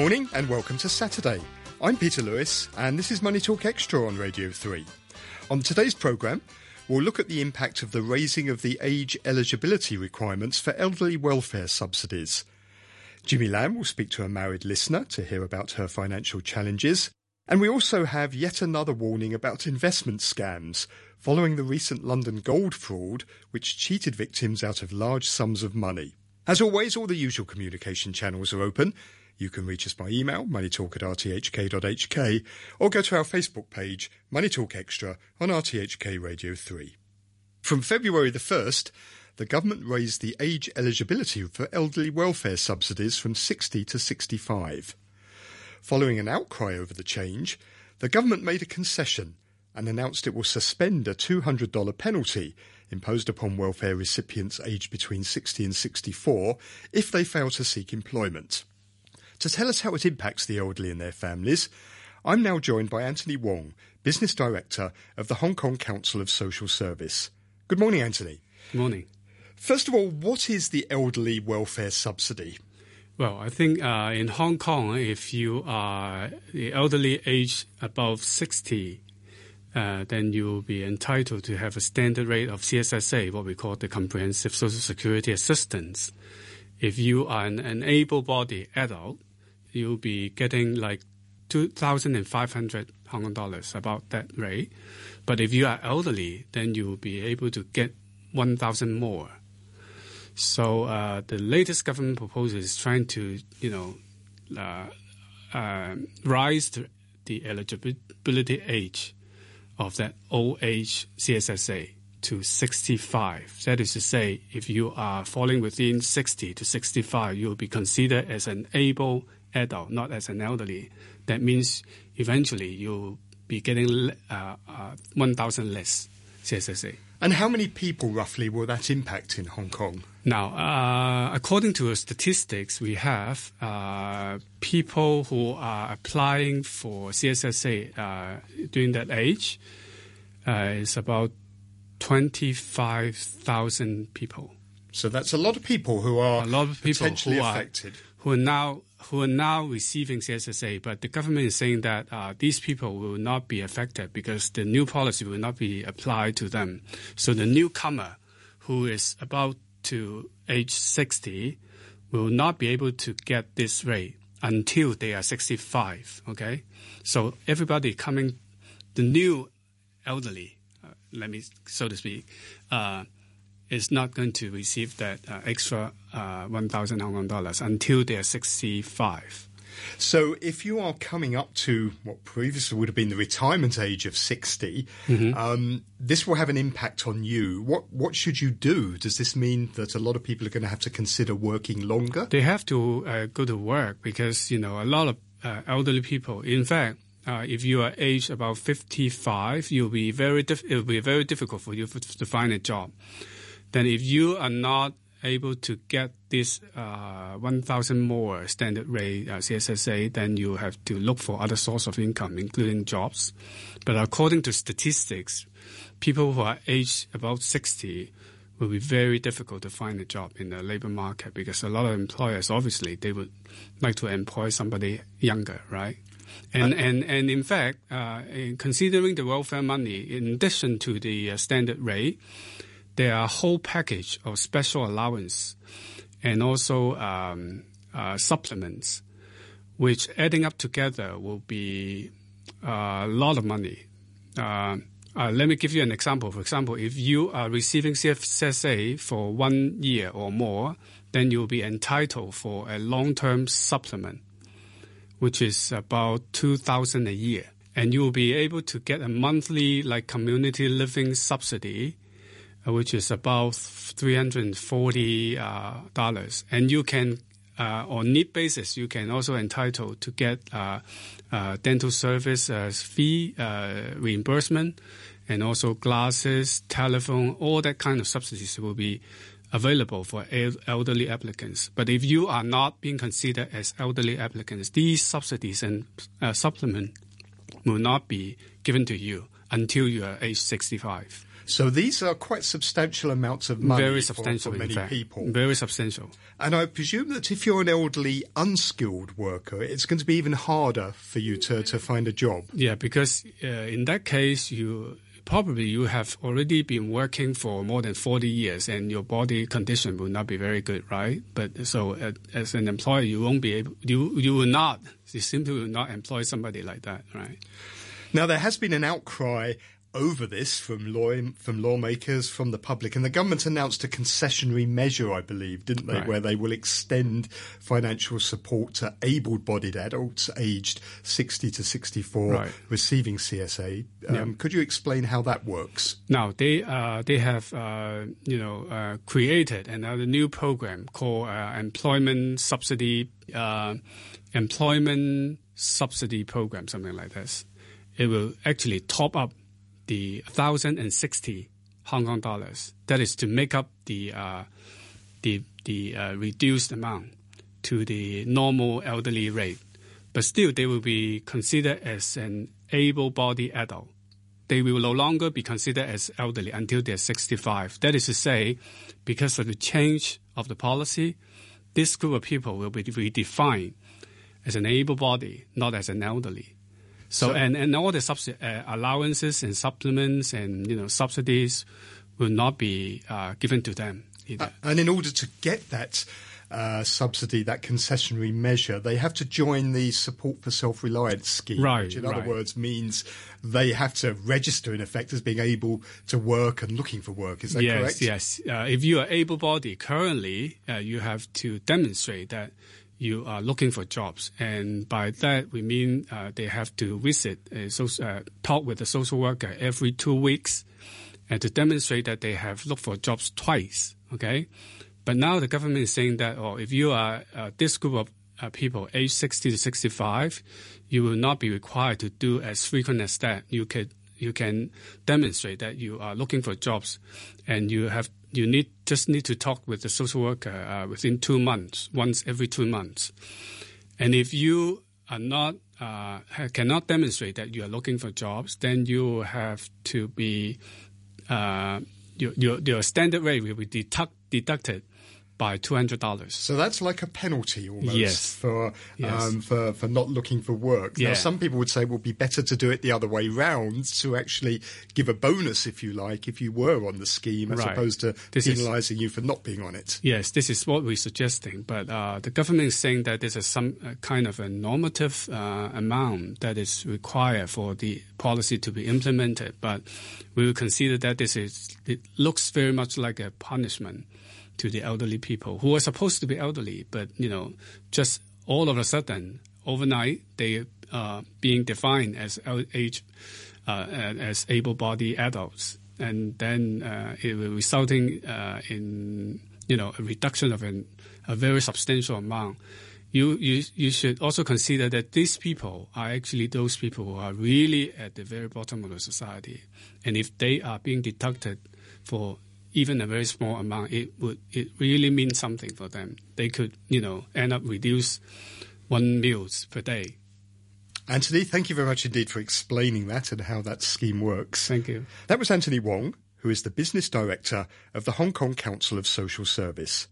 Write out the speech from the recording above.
morning and welcome to Saturday. I'm Peter Lewis and this is Money Talk Extra on Radio 3. On today's programme, we'll look at the impact of the raising of the age eligibility requirements for elderly welfare subsidies. Jimmy Lam will speak to a married listener to hear about her financial challenges. And we also have yet another warning about investment scams following the recent London gold fraud, which cheated victims out of large sums of money. As always, all the usual communication channels are open. You can reach us by email, moneytalk at rthk.hk, or go to our Facebook page, Money Talk Extra, on RTHK Radio 3. From February the 1st, the government raised the age eligibility for elderly welfare subsidies from 60 to 65. Following an outcry over the change, the government made a concession and announced it will suspend a $200 penalty imposed upon welfare recipients aged between 60 and 64 if they fail to seek employment. To tell us how it impacts the elderly and their families, I'm now joined by Anthony Wong, Business Director of the Hong Kong Council of Social Service. Good morning, Anthony. Good morning. First of all, what is the elderly welfare subsidy? Well, I think uh, in Hong Kong, if you are the elderly age above 60, uh, then you will be entitled to have a standard rate of CSSA, what we call the Comprehensive Social Security Assistance. If you are an, an able-bodied adult, you'll be getting like 2,500 Hong Kong dollars, about that rate. But if you are elderly, then you will be able to get 1,000 more. So uh, the latest government proposal is trying to, you know, uh, uh, rise the, eligibility age of that old age CSSA to 65. That is to say, if you are falling within 60 to 65, you will be considered as an able adult, not as an elderly. That means eventually you'll be getting uh, uh, 1,000 less CSSA. And how many people roughly will that impact in Hong Kong? Now, uh, according to the statistics we have, uh, people who are applying for CSSA uh, during that age uh, is about 25,000 people. So that's a lot of people who are a lot of people potentially who affected. Are, who are now who are now receiving CSSA, but the government is saying that uh, these people will not be affected because the new policy will not be applied to them. So the newcomer who is about to age 60 will not be able to get this rate until they are 65. Okay, so everybody coming, the new elderly, uh, let me so to speak. Uh, is not going to receive that uh, extra uh, 1,000 Hong Kong dollars until they're 65. So, if you are coming up to what previously would have been the retirement age of 60, mm-hmm. um, this will have an impact on you. What what should you do? Does this mean that a lot of people are going to have to consider working longer? They have to uh, go to work because you know a lot of uh, elderly people. In fact, uh, if you are aged about 55, you'll be very diff- it will be very difficult for you to find a job then if you are not able to get this uh, 1,000 more standard rate uh, CSSA, then you have to look for other source of income, including jobs. But according to statistics, people who are aged about 60 will be very difficult to find a job in the labor market because a lot of employers, obviously, they would like to employ somebody younger, right? And, and, and in fact, uh, in considering the welfare money, in addition to the uh, standard rate, there are a whole package of special allowance and also um, uh, supplements, which adding up together will be uh, a lot of money. Uh, uh, let me give you an example. For example, if you are receiving CSSA for one year or more, then you'll be entitled for a long-term supplement, which is about two thousand a year, and you will be able to get a monthly like community living subsidy which is about $340. Uh, and you can, uh, on need basis, you can also entitle to get uh, uh, dental service uh, fee reimbursement and also glasses, telephone, all that kind of subsidies will be available for elderly applicants. But if you are not being considered as elderly applicants, these subsidies and supplement will not be given to you until you are age 65. So these are quite substantial amounts of money very for- substantial, for, in many fact. people. Very substantial. And I presume that if you're an elderly, unskilled worker, it's going to be even harder for you to, to find a job. Yeah, because uh, in that case, you probably you have already been working for more than 40 years and your body condition will not be very good, right? But so as an employer, you won't be able, you, you will not, you simply will not employ somebody like that, right? Now, there has been an outcry over this from law from lawmakers, from the public, and the government announced a concessionary measure, I believe, didn't they, Right. where they will extend financial support to able-bodied adults aged 60 to 64 Right. receiving CSSA. Um, Yeah. Could you explain how that works? Now they uh, they have uh, you know uh, created another new program called uh, employment subsidy uh, employment subsidy program, something like this. It will actually top up the thousand and sixty Hong Kong dollars. That is to make up the uh, the the uh, reduced amount to the normal elderly rate, but still they will be considered as an able-bodied adult they will no longer be considered as elderly until they're 65. That is to say, because of the change of the policy, this group of people will be redefined as an able body, not as an elderly. So, So- and, and all the subsi- uh, allowances and supplements and you know subsidies will not be uh, given to them either. Uh, and in order to get that uh, subsidy, that concessionary measure, they have to join the support for self-reliance scheme, Right, which in other words means they have to register in effect as being able to work and looking for work. Is that yes, correct? yes. Uh, if you are able-bodied, currently uh, you have to demonstrate that you are looking for jobs, and by that we mean uh, they have to visit, a soc- uh, talk with a social worker every two weeks, and to demonstrate that they have looked for jobs twice. Okay, but now the government is saying that, oh, if you are uh, this group of uh, people, age 60 to 65, you will not be required to do as frequent as that. You could you can demonstrate that you are looking for jobs, and you have you need just need to talk with the social worker uh, within two months, once every two months. And if you are not uh, cannot demonstrate that you are looking for jobs, then you have to be uh, your, your your standard rate will be deduct, deducted by two hundred dollars. So that's like a penalty almost Yes. for Yes. Um, for for not looking for work. Now, some people would say it would be better to do it the other way round to actually give a bonus, if you like, if you were on the scheme, as Right. opposed to This is- penalising you for not being on it. Yes, this is what we're suggesting, but uh, the government is saying that there's a, some uh, kind of a normative uh, amount that is required for the policy to be implemented. But we will consider that this is it looks very much like a punishment to the elderly people who are supposed to be elderly, but you know, just all of a sudden, overnight, they are being defined as age uh, as able-bodied adults, and then uh, it will resulting uh, in you know a reduction of an, a very substantial amount. You, you you should also consider that these people are actually those people who are really at the very bottom of the society, and if they are being deducted for even a very small amount, it would it really means something for them. They could you know end up reduce one meals per day. Anthony, thank you very much indeed for explaining that and how that scheme works. Thank you. That was Anthony Wong, who is the business director of the Hong Kong Council of Social Service.